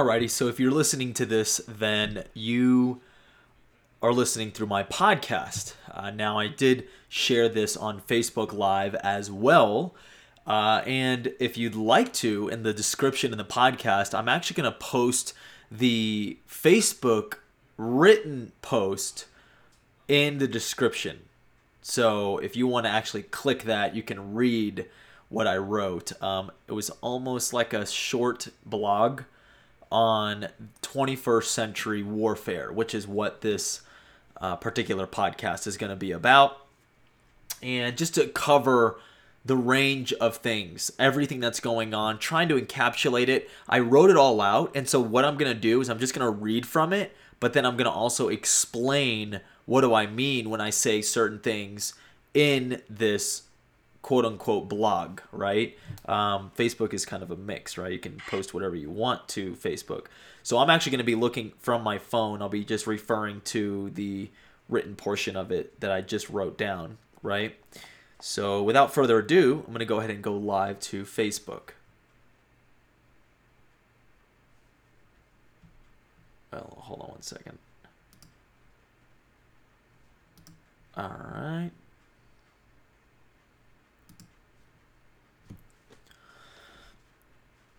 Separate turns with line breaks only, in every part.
Alrighty, so if you're listening to this, then you are listening through my podcast. Uh, now, I did share this on Facebook Live as well. Uh, and if you'd like to, in the description in the podcast, I'm actually going to post the Facebook written post in the description. So if you want to actually click that, you can read what I wrote. Um, it was almost like a short blog on 21st century warfare, which is what this uh, particular podcast is going to be about. And just to cover the range of things, everything that's going on, trying to encapsulate it. I wrote it all out. And so, what I'm going to do is I'm just going to read from it, but then I'm going to also explain what do I mean when I say certain things in this quote unquote blog, right? Um, Facebook is kind of a mix, right? You can post whatever you want to Facebook. So I'm actually going to be looking from my phone. I'll be just referring to the written portion of it that I just wrote down, right? So without further ado, I'm going to go ahead and go live to Facebook. Well, hold on one second. All right.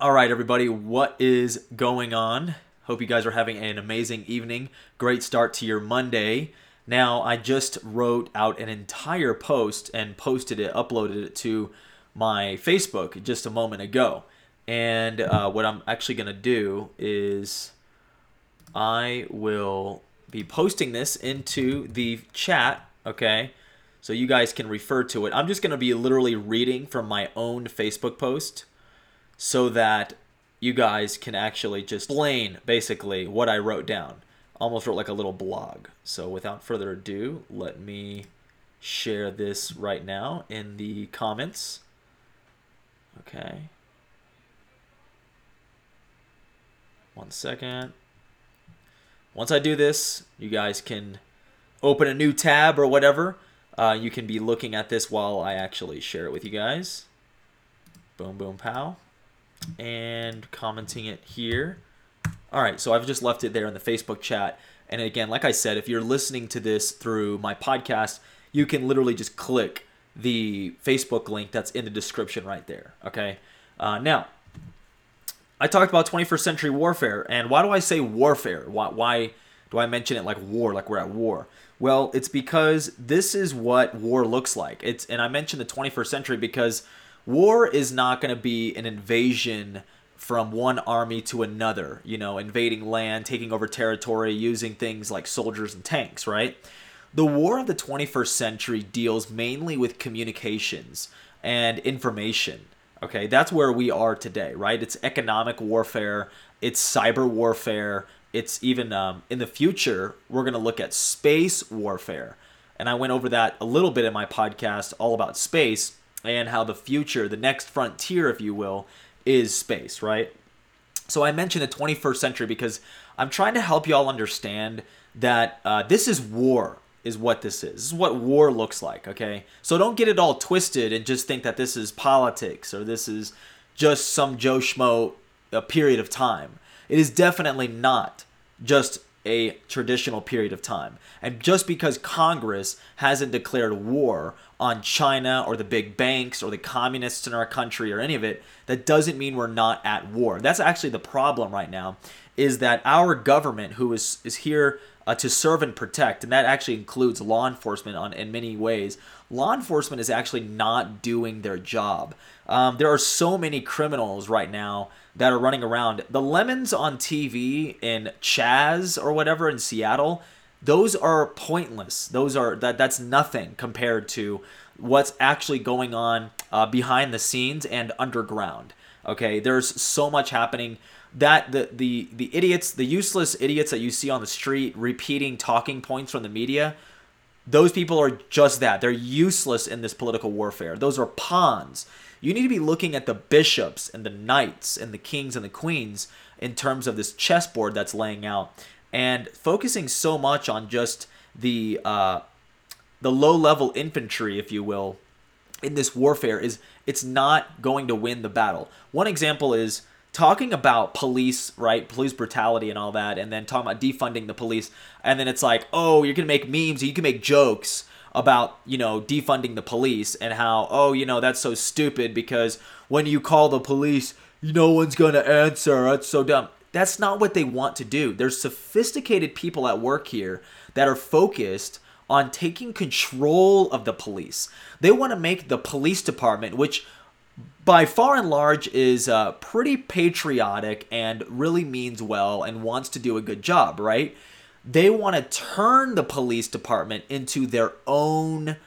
All right, everybody, what is going on? Hope you guys are having an amazing evening. Great start to your Monday. Now, I just wrote out an entire post and posted it, uploaded it to my Facebook just a moment ago. And uh, what I'm actually going to do is I will be posting this into the chat, okay? So you guys can refer to it. I'm just going to be literally reading from my own Facebook post so that you guys can actually just explain basically what I wrote down. Almost wrote like a little blog. So without further ado, let me share this right now in the comments. Okay. One second. Once I do this, you guys can open a new tab or whatever. Uh, you can be looking at this while I actually share it with you guys. Boom, boom, pow and commenting it here. All right, so I've just left it there in the Facebook chat. And again, like I said, if you're listening to this through my podcast, you can literally just click the Facebook link that's in the description right there. Okay. Uh, now, I talked about 21st century warfare, and why do I say warfare? Why, why do I mention it like war, like we're at war? Well, it's because this is what war looks like. It's and I mentioned the 21st century because war is not going to be an invasion from one army to another, you know, invading land, taking over territory, using things like soldiers and tanks, right? The war of the 21st century deals mainly with communications and information. Okay, that's where we are today, right? It's economic warfare, it's cyber warfare, it's even um, in the future, we're going to look at space warfare. And I went over that a little bit in my podcast, all about space and how the future, the next frontier, if you will, is space, right? So I mentioned the 21st century because I'm trying to help y'all understand that uh, this is war, is what this is. This is what war looks like, okay? So don't get it all twisted and just think that this is politics or this is just some Joe Schmo a period of time. It is definitely not just a traditional period of time. And just because Congress hasn't declared war on China or the big banks or the communists in our country or any of it, that doesn't mean we're not at war. That's actually the problem right now is that our government who is is here uh, to serve and protect, and that actually includes law enforcement on in many ways. Law enforcement is actually not doing their job. Um, there are so many criminals right now that are running around. The lemons on TV in Chaz or whatever in Seattle, those are pointless. Those are that that's nothing compared to what's actually going on uh, behind the scenes and underground. Okay, there's so much happening that the the the idiots, the useless idiots that you see on the street repeating talking points from the media, those people are just that. They're useless in this political warfare. Those are pawns. You need to be looking at the bishops and the knights and the kings and the queens in terms of this chessboard that's laying out and focusing so much on just the uh, the low level infantry, if you will, in this warfare is it's not going to win the battle. One example is talking about police, right? Police brutality and all that, and then talking about defunding the police, and then it's like, oh, you're gonna make memes, you can make jokes about you know defunding the police and how oh you know that's so stupid because when you call the police no one's gonna answer that's so dumb that's not what they want to do there's sophisticated people at work here that are focused on taking control of the police they want to make the police department which by far and large is uh, pretty patriotic and really means well and wants to do a good job right they want to turn the police department into their own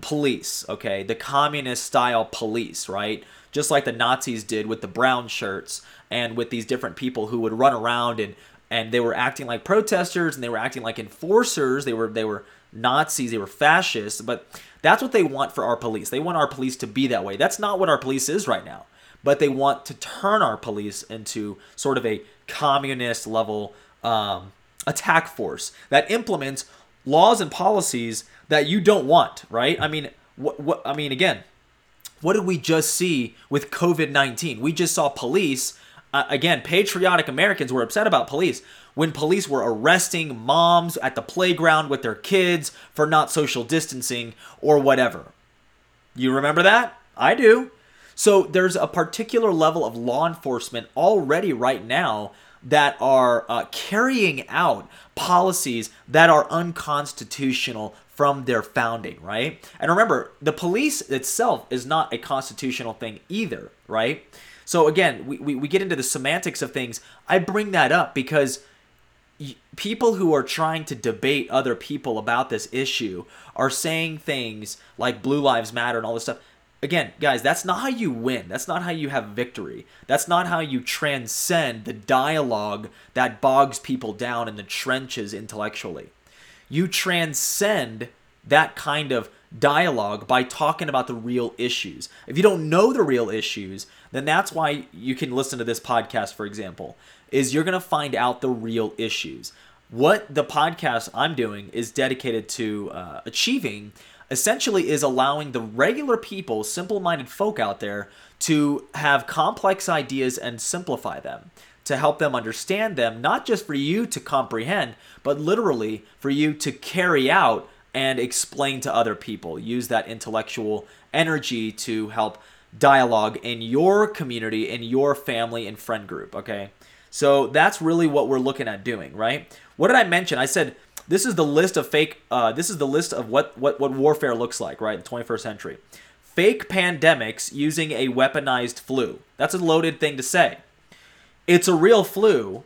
police, okay? The communist style police, right? Just like the Nazis did with the brown shirts and with these different people who would run around and and they were acting like protesters and they were acting like enforcers. They were they were Nazis, they were fascists, but that's what they want for our police. They want our police to be that way. That's not what our police is right now. But they want to turn our police into sort of a communist level um, attack force that implements laws and policies that you don't want, right? I mean, what, what I mean again, what did we just see with COVID-19? We just saw police uh, again, patriotic Americans were upset about police when police were arresting moms at the playground with their kids for not social distancing or whatever. You remember that? I do. So there's a particular level of law enforcement already right now that are uh, carrying out policies that are unconstitutional from their founding, right? And remember, the police itself is not a constitutional thing either, right? So again, we, we, we get into the semantics of things. I bring that up because people who are trying to debate other people about this issue are saying things like blue lives matter and all this stuff again, guys, that's not how you win. That's not how you have victory. That's not how you transcend the dialogue that bogs people down in the trenches intellectually. You transcend that kind of dialogue by talking about the real issues. If you don't know the real issues, then that's why you can listen to this podcast, for example, is you're going to find out the real issues. What the podcast I'm doing is dedicated to uh, achieving essentially is allowing the regular people, simple minded folk out there, to have complex ideas and simplify them to help them understand them, not just for you to comprehend, but literally for you to carry out and explain to other people. Use that intellectual energy to help dialogue in your community, in your family and friend group, okay? So that's really what we're looking at doing, right? What did I mention? I said this is the list of fake. Uh, this is the list of what what what warfare looks like, right? The 21st century, fake pandemics using a weaponized flu. That's a loaded thing to say. It's a real flu.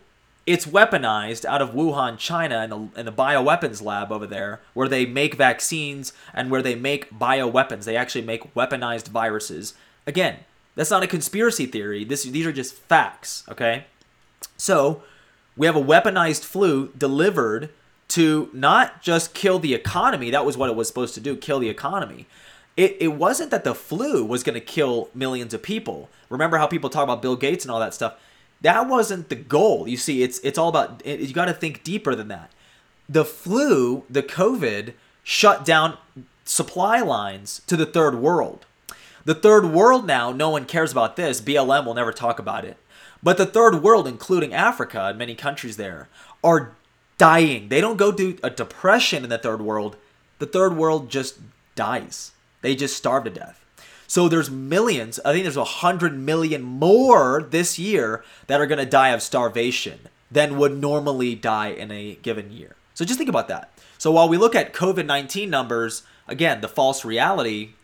It's weaponized out of Wuhan, China, in the, in the bioweapons lab over there, where they make vaccines and where they make bioweapons. They actually make weaponized viruses. Again, that's not a conspiracy theory. This, these are just facts, okay? So, we have a weaponized flu delivered to not just kill the economy. That was what it was supposed to do kill the economy. It, it wasn't that the flu was going to kill millions of people. Remember how people talk about Bill Gates and all that stuff? That wasn't the goal. You see, it's it's all about it, you got to think deeper than that. The flu, the COVID, shut down supply lines to the third world. The third world now, no one cares about this. BLM will never talk about it. But the third world, including Africa and many countries there, are dying. They don't go through a depression in the third world. The third world just dies. They just starve to death. So there's millions. I think there's a hundred million more this year that are going to die of starvation than would normally die in a given year. So just think about that. So while we look at COVID 19 numbers, again, the false reality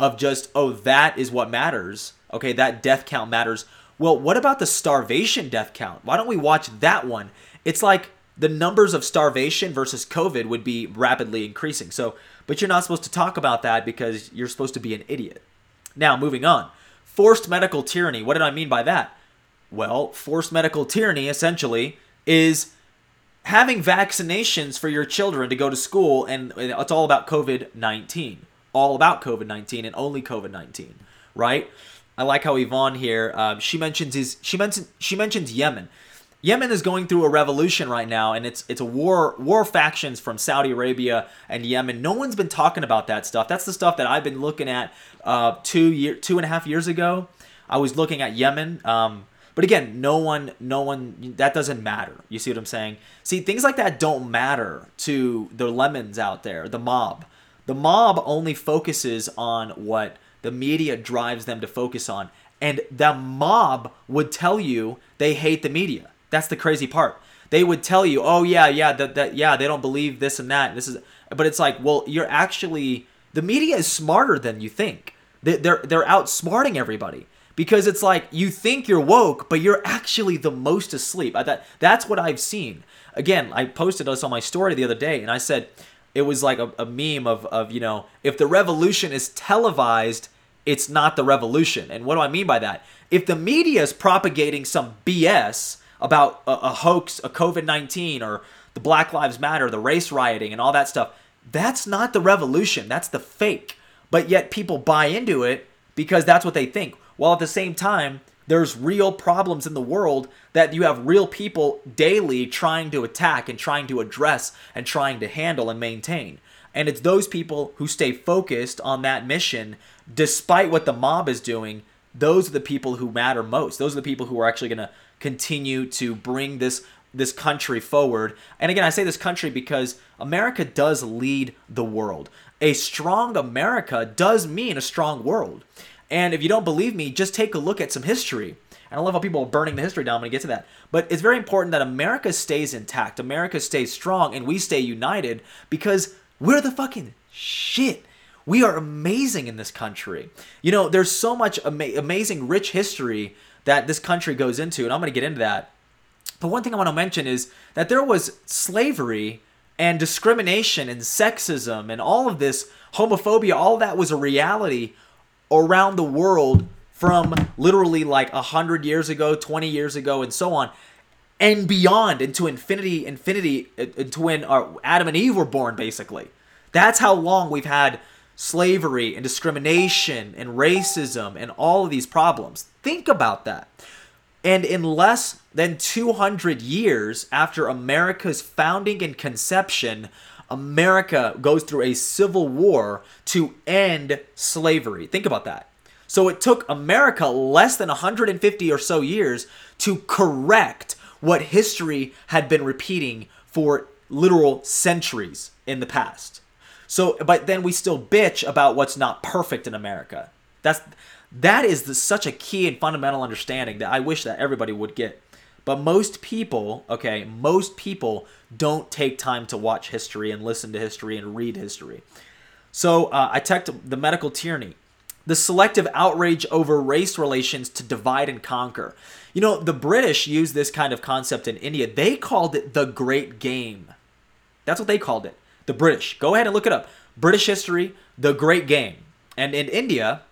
of just, oh, that is what matters. Okay, that death count matters. Well, what about the starvation death count? Why don't we watch that one? It's like the numbers of starvation versus COVID would be rapidly increasing. So, but you're not supposed to talk about that because you're supposed to be an idiot. Now, moving on. Forced medical tyranny. What did I mean by that? Well, forced medical tyranny essentially is having vaccinations for your children to go to school, and it's all about COVID 19. All about COVID 19 and only COVID 19, right? I like how Yvonne here, uh, she mentions his, she mentions she mentions Yemen. Yemen is going through a revolution right now, and it's it's a war war factions from Saudi Arabia and Yemen. No one's been talking about that stuff. That's the stuff that I've been looking at uh, two year two and a half years ago. I was looking at Yemen. Um, But again, no one, no one, that doesn't matter. You see what I'm saying? See, things like that don't matter to the lemons out there, the mob. The mob only focuses on what the media drives them to focus on. And the mob would tell you they hate the media. That's the crazy part. They would tell you, "Oh yeah, yeah, that, that yeah, they don't believe this and that. This is," but it's like, well, you're actually the media is smarter than you think. They, they're they're outsmarting everybody because it's like you think you're woke, but you're actually the most asleep. That that's what I've seen. Again, I posted this on my story the other day, and I said it was like a, a meme of of you know if the revolution is televised, it's not the revolution. And what do I mean by that? If the media is propagating some BS about a, a hoax, a COVID nineteen, or the Black Lives Matter, the race rioting, and all that stuff, that's not the revolution. That's the fake. But yet people buy into it because that's what they think while at the same time, there's real problems in the world that you have real people daily trying to attack and trying to address and trying to handle and maintain. And it's those people who stay focused on that mission despite what the mob is doing. Those are the people who matter most. Those are the people who are actually going to continue to bring this this country forward. And again, I say this country because America does lead the world. A strong America does mean a strong world. And if you don't believe me, just take a look at some history. And I love how people are burning the history down when we get to that. But it's very important that America stays intact, America stays strong, and we stay united because we're the fucking shit. We are amazing in this country. You know, there's so much ama- amazing, rich history that this country goes into, and I'm going to get into that. But one thing I want to mention is that there was slavery and discrimination and sexism and all of this homophobia, all that was a reality around the world from literally like 100 years ago, 20 years ago, and so on, and beyond into infinity, infinity, into when our Adam and Eve were born, basically. That's how long we've had slavery and discrimination and racism and all of these problems. Think about that. And in less than 200 years after America's founding and conception, America goes through a civil war to end slavery. Think about that. So it took America less than 150 or so years to correct what history had been repeating for literal centuries in the past. So, but then we still bitch about what's not perfect in America. That's that is the, such a key and fundamental understanding that I wish that everybody would get. But most people, okay, most people don't take time to watch history and listen to history and read history. So uh, I checked the medical tyranny, the selective outrage over race relations to divide and conquer. You know, the British used this kind of concept in India. They called it the Great Game. That's what they called it. The British. Go ahead and look it up. British history, the Great Game. And in India,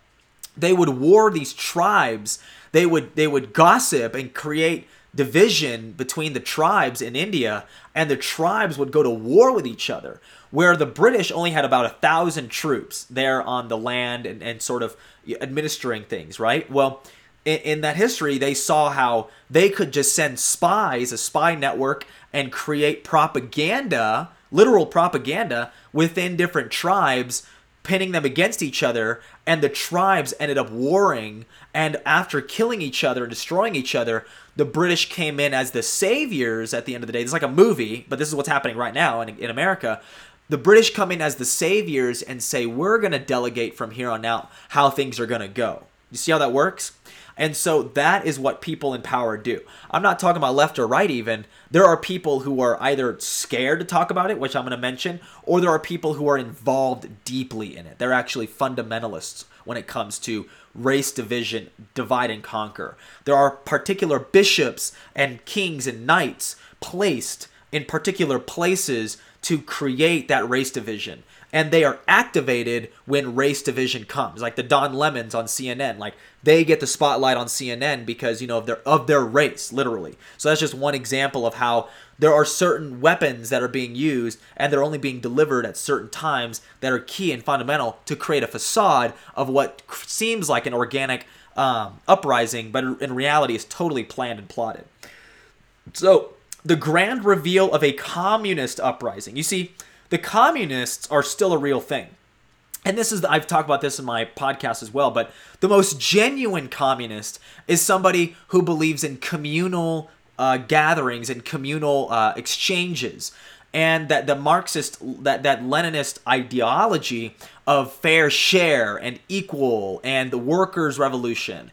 they would war these tribes. They would they would gossip and create division between the tribes in India, and the tribes would go to war with each other. Where the British only had about a thousand troops there on the land and, and sort of administering things, right? Well, in, in that history, they saw how they could just send spies, a spy network, and create propaganda, literal propaganda, within different tribes pinning them against each other, and the tribes ended up warring. And after killing each other and destroying each other, the British came in as the saviors at the end of the day. It's like a movie, but this is what's happening right now in, in America. The British come in as the saviors and say, We're going to delegate from here on out how things are going to go. You see how that works? And so that is what people in power do. I'm not talking about left or right, even. There are people who are either scared to talk about it, which I'm going to mention, or there are people who are involved deeply in it. They're actually fundamentalists when it comes to race division, divide and conquer. There are particular bishops and kings and knights placed in particular places to create that race division. And they are activated when race division comes, like the Don Lemons on CNN. Like they get the spotlight on CNN because you know of their of their race, literally. So that's just one example of how there are certain weapons that are being used and they're only being delivered at certain times that are key and fundamental to create a facade of what seems like an organic um, uprising, but in reality is totally planned and plotted. So, the grand reveal of a communist uprising. You see, the communists are still a real thing. and this is I've talked about this in my podcast as well, but the most genuine communist is somebody who believes in communal uh, gatherings and communal uh, exchanges, and that the Marxist that that Leninist ideology of fair share and equal and the workers' revolution,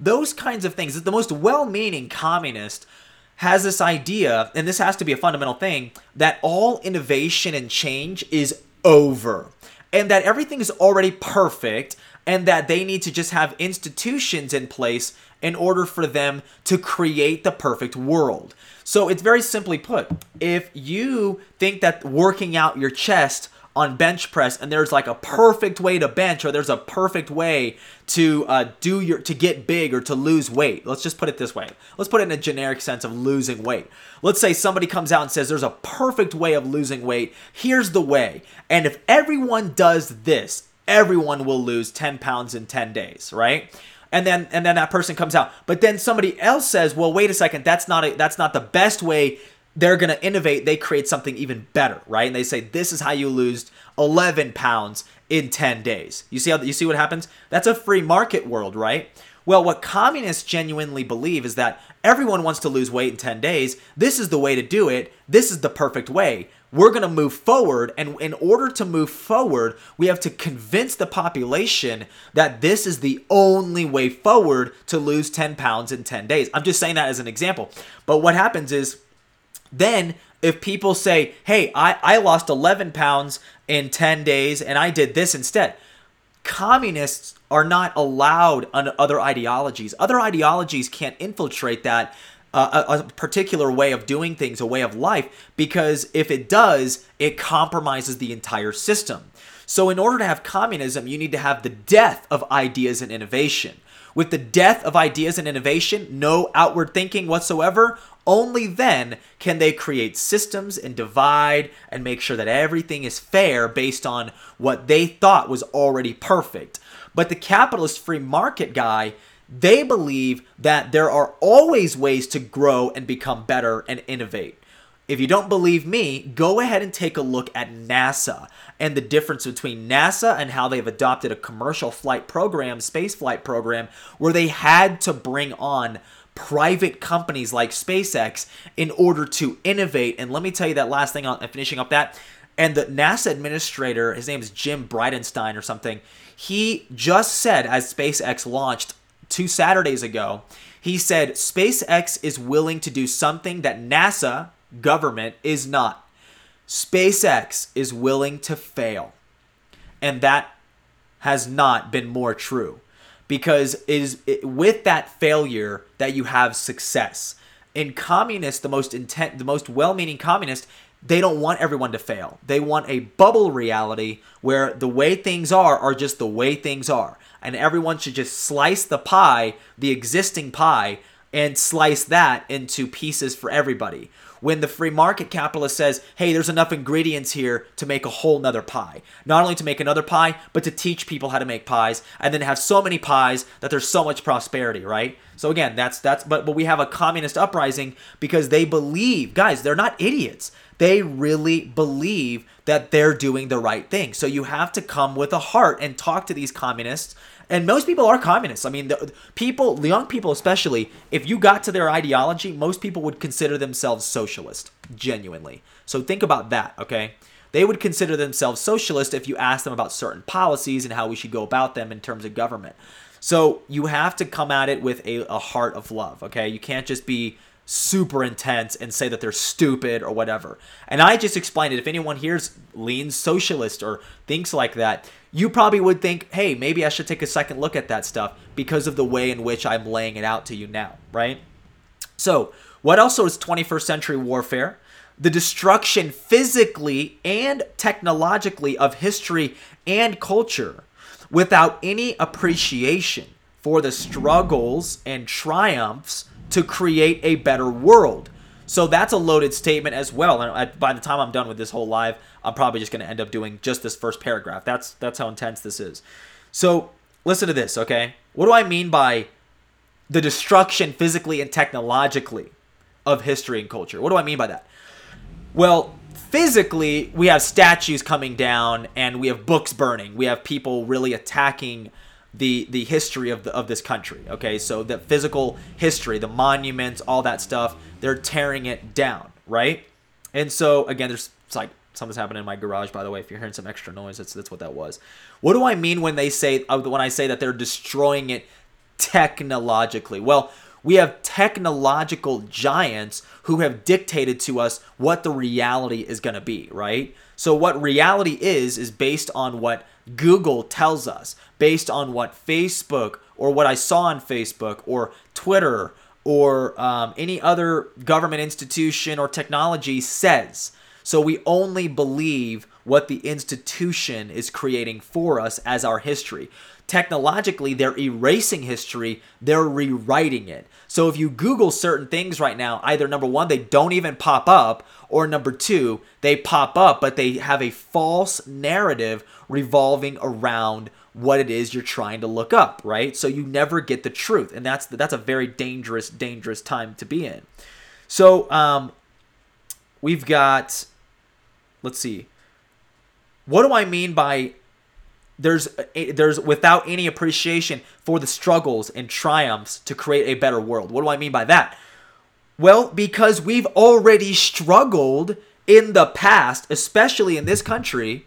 those kinds of things. The most well-meaning communist has this idea, and this has to be a fundamental thing, that all innovation and change is over and that everything is already perfect and that they need to just have institutions in place in order for them to create the perfect world. So it's very simply put if you think that working out your chest on bench press and there's like a perfect way to bench or there's a perfect way to uh, do your to get big or to lose weight. Let's just put it this way. Let's put it in a generic sense of losing weight. Let's say somebody comes out and says there's a perfect way of losing weight. Here's the way. And if everyone does this everyone will lose 10 pounds in 10 days right? And then and then that person comes out. But then somebody else says well wait a second. That's not a, that's not the best way they're going to innovate. They create something even better, right? And they say, this is how you lose 11 pounds in 10 days. You see how you see what happens? That's a free market world, right? Well, what communists genuinely believe is that everyone wants to lose weight in 10 days. This is the way to do it. This is the perfect way. We're going to move forward. And in order to move forward, we have to convince the population that this is the only way forward to lose 10 pounds in 10 days. I'm just saying that as an example. But what happens is then if people say, hey, I, I lost 11 pounds in 10 days and I did this instead, communists are not allowed on other ideologies. Other ideologies can't infiltrate that. Uh, a, a, particular way of doing things, a way of life, because if it does, it compromises the entire system. So, in order to have communism, you need to have the death of ideas and innovation. With the death of ideas and innovation, no outward thinking whatsoever, only then can they create systems and divide and make sure that everything is fair based on what they thought was already perfect. But the capitalist free market guy, they believe that there are always ways to grow and become better and innovate. If you don't believe me, go ahead and take a look at NASA and the difference between NASA and how they've adopted a commercial flight program, space flight program, where they had to bring on private companies like SpaceX in order to innovate. And let me tell you that last thing on finishing up that. And the NASA administrator, his name is Jim Bridenstine or something, he just said as SpaceX launched two Saturdays ago, he said SpaceX is willing to do something that NASA government is not. SpaceX is willing to fail. And that has not been more true because it is it, with that failure that you have success. In communists, the most intent, the most well-meaning communist, they don't want everyone to fail. They want a bubble reality where the way things are are just the way things are, and everyone should just slice the pie, the existing pie, and slice that into pieces for everybody when the free market capitalist says, hey, there's enough ingredients here to make a whole nother pie. Not only to make another pie, but to teach people how to make pies and then have so many pies that there's so much prosperity, right? So again, that's that's but but we have a communist uprising because they believe, guys, they're not idiots. They really believe that they're doing the right thing. So you have to come with a heart and talk to these communists and most people are communists. I mean, the people, young people especially, if you got to their ideology, most people would consider themselves socialist, genuinely. So think about that, okay? They would consider themselves socialist if you ask them about certain policies and how we should go about them in terms of government. So you have to come at it with a, a heart of love, okay? You can't just be super intense and say that they're stupid or whatever. And I just explained it. If anyone hears leans socialist or thinks like that, you probably would think, hey, maybe I should take a second look at that stuff because of the way in which I'm laying it out to you now, right? So, what also is 21st century warfare? The destruction physically and technologically of history and culture without any appreciation for the struggles and triumphs to create a better world. So that's a loaded statement as well. And by the time I'm done with this whole live, I'm probably just going to end up doing just this first paragraph. That's that's how intense this is. So listen to this, okay? What do I mean by the destruction physically and technologically of history and culture? What do I mean by that? Well, physically we have statues coming down and we have books burning. We have people really attacking the the history of the of this country. Okay, so the physical history, the monuments, all that stuff, they're tearing it down, right? And so again, there's like something's happening in my garage. By the way, if you're hearing some extra noise, that's that's what that was. What do I mean when they say uh, when I say that they're destroying it technologically? Well, we have technological giants who have dictated to us what the reality is going to be, right? So what reality is is based on what Google tells us, based on what Facebook or what I saw on Facebook or Twitter or um, any other government institution or technology says. So we only believe what the institution is creating for us as our history. Technologically, they're erasing history, they're rewriting it. So if you Google certain things right now, either number one, they don't even pop up, or number two, they pop up, but they have a false narrative revolving around what it is you're trying to look up, right? So you never get the truth, and that's that's a very dangerous, dangerous time to be in. So um, we've got, let's see, what do I mean by there's there's without any appreciation for the struggles and triumphs to create a better world. What do I mean by that? Well, because we've already struggled in the past, especially in this country,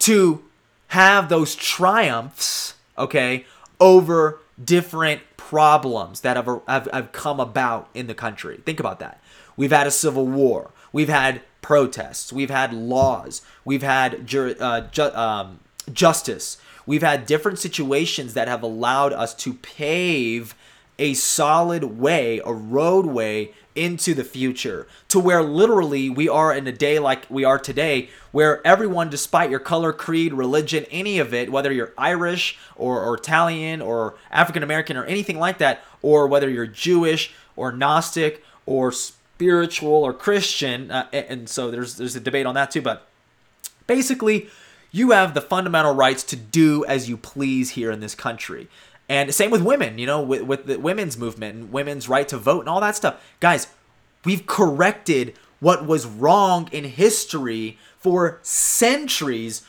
to have those triumphs, okay, over different problems that have, have, have come about in the country. Think about that. We've had a civil war. We've had protests. We've had laws. We've had uh, ju- um, justice. We've had different situations that have allowed us to pave a solid way, a roadway into the future to where literally we are in a day like we are today where everyone despite your color creed religion any of it whether you're irish or, or italian or african american or anything like that or whether you're jewish or gnostic or spiritual or christian uh, and so there's there's a debate on that too but basically you have the fundamental rights to do as you please here in this country. And same with women, you know, with, with the women's movement and women's right to vote and all that stuff. Guys, we've corrected what was wrong in history for centuries.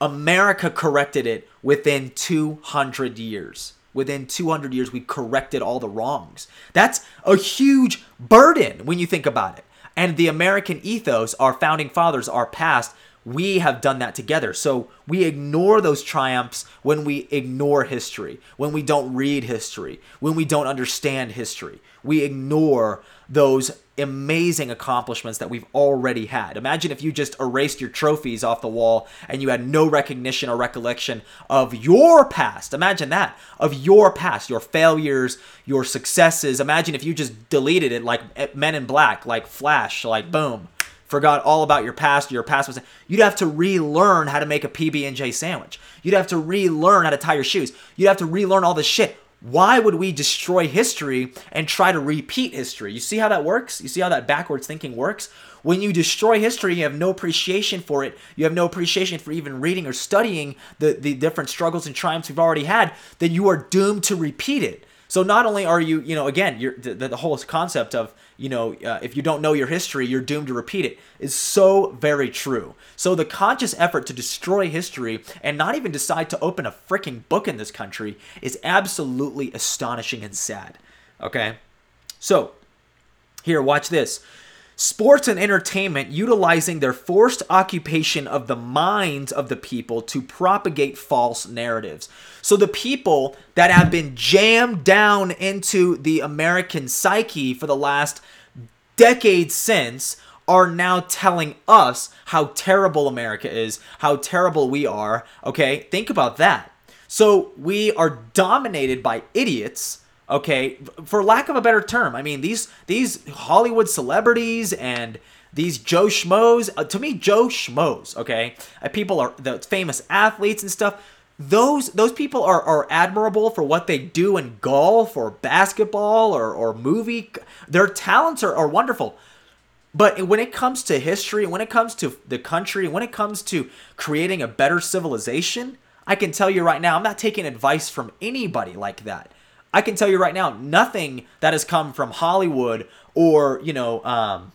America corrected it within 200 years. Within 200 years, we corrected all the wrongs. That's a huge burden when you think about it. And the American ethos, our founding fathers, our past, we have done that together. So we ignore those triumphs when we ignore history, when we don't read history, when we don't understand history. We ignore those amazing accomplishments that we've already had. Imagine if you just erased your trophies off the wall and you had no recognition or recollection of your past. Imagine that, of your past, your failures, your successes. Imagine if you just deleted it like eh, Men in Black, like Flash, like boom forgot all about your past, your past was you'd have to relearn how to make a PB&J sandwich. You'd have to relearn how to tie your shoes. You'd have to relearn all this shit. Why would we destroy history and try to repeat history? You see how that works? You see how that backwards thinking works? When you destroy history, you have no appreciation for it. You have no appreciation for even reading or studying the, the different struggles and triumphs we've already had, then you are doomed to repeat it. So not only are you, you know, again, the, the whole concept of, you know, uh, if you don't know your history, you're doomed to repeat it is so very true. So the conscious effort to destroy history and not even decide to open a freaking book in this country is absolutely astonishing and sad. Okay? So, here, watch this sports and entertainment utilizing their forced occupation of the minds of the people to propagate false narratives. So the people that have been jammed down into the American psyche for the last decades since are now telling us how terrible America is, how terrible we are. Okay, think about that. So we are dominated by idiots okay for lack of a better term i mean these these hollywood celebrities and these joe schmoes uh, to me joe schmoes okay uh, people are the famous athletes and stuff those those people are, are admirable for what they do in golf or basketball or, or movie their talents are, are wonderful. But when it comes to history when it comes to the country when it comes to creating a better civilization i can tell you right now i'm not taking advice from anybody like that I can tell you right now, nothing that has come from Hollywood or you know, um,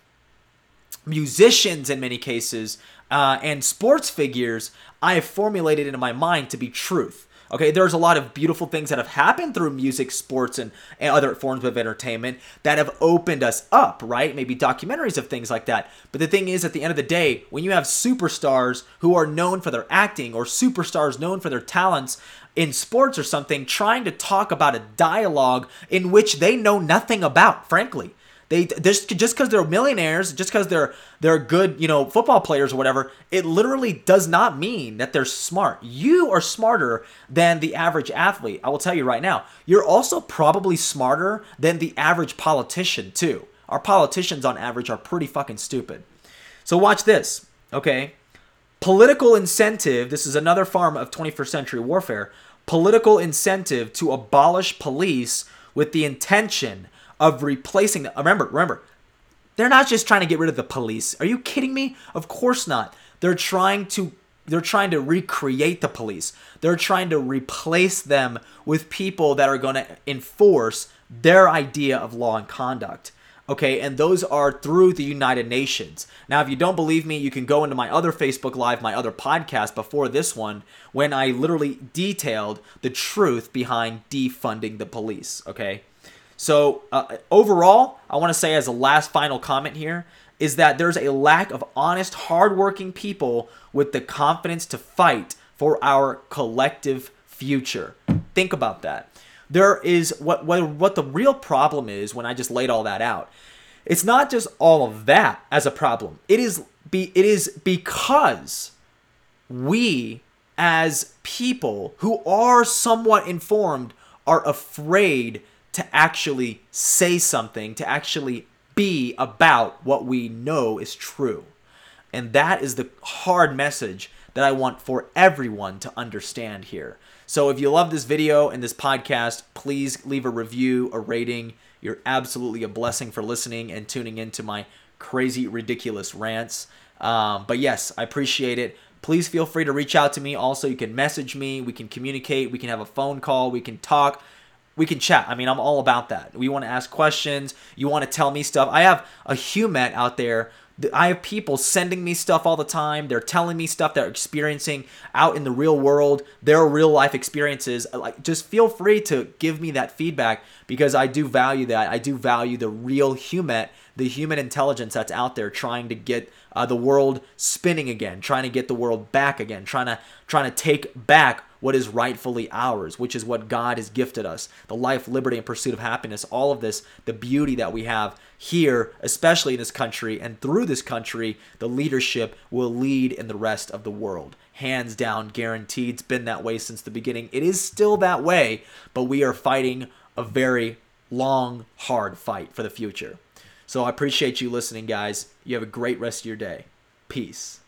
musicians in many cases, uh, and sports figures, I have formulated into my mind to be truth. Okay, there's a lot of beautiful things that have happened through music, sports, and, and other forms of entertainment that have opened us up, right? Maybe documentaries of things like that. But the thing is, at the end of the day, when you have superstars who are known for their acting or superstars known for their talents in sports or something, trying to talk about a dialogue in which they know nothing about, frankly. They just just because they're millionaires, just because they're they're good, you know, football players or whatever, it literally does not mean that they're smart. You are smarter than the average athlete. I will tell you right now. You're also probably smarter than the average politician too. Our politicians on average are pretty fucking stupid. So watch this, okay? Political incentive, this is another form of 21st century warfare. Political incentive to abolish police with the intention of replacing them. Remember, remember, they're not just trying to get rid of the police. Are you kidding me? Of course not. They're trying to they're trying to recreate the police. They're trying to replace them with people that are going to enforce their idea of law and conduct. Okay, and those are through the United Nations. Now, if you don't believe me, you can go into my other Facebook Live, my other podcast before this one, when I literally detailed the truth behind defunding the police. Okay, so uh, overall, I want to say as a last final comment here is that there's a lack of honest, hardworking people with the confidence to fight for our collective future. Think about that. There is what what what the real problem is when I just laid all that out. It's not just all of that as a problem. It is be it is because we as people who are somewhat informed are afraid to actually say something, to actually be about what we know is true. And that is the hard message that I want for everyone to understand here. So if you love this video and this podcast, please leave a review, a rating. You're absolutely a blessing for listening and tuning into my crazy, ridiculous rants. Um, but yes, I appreciate it. Please feel free to reach out to me. Also, you can message me. We can communicate. We can have a phone call. We can talk we can chat. I mean, I'm all about that. We want to ask questions. You want to tell me stuff. I have a HUMINT out there. I have people sending me stuff all the time. They're telling me stuff they're experiencing out in the real world, their real life experiences. Uh, like, just feel free to give me that feedback because I do value that. I do value the real HUMINT, the human intelligence that's out there trying to get uh, the world spinning again, trying to get the world back again, trying to trying to take back what is rightfully ours, which is what God has gifted us the life, liberty, and pursuit of happiness. All of this, the beauty that we have here, especially in this country, and through this country, the leadership will lead in the rest of the world. Hands down, guaranteed. It's been that way since the beginning. It is still that way, but we are fighting a very long, hard fight for the future. So I appreciate you listening, guys. You have a great rest of your day. Peace.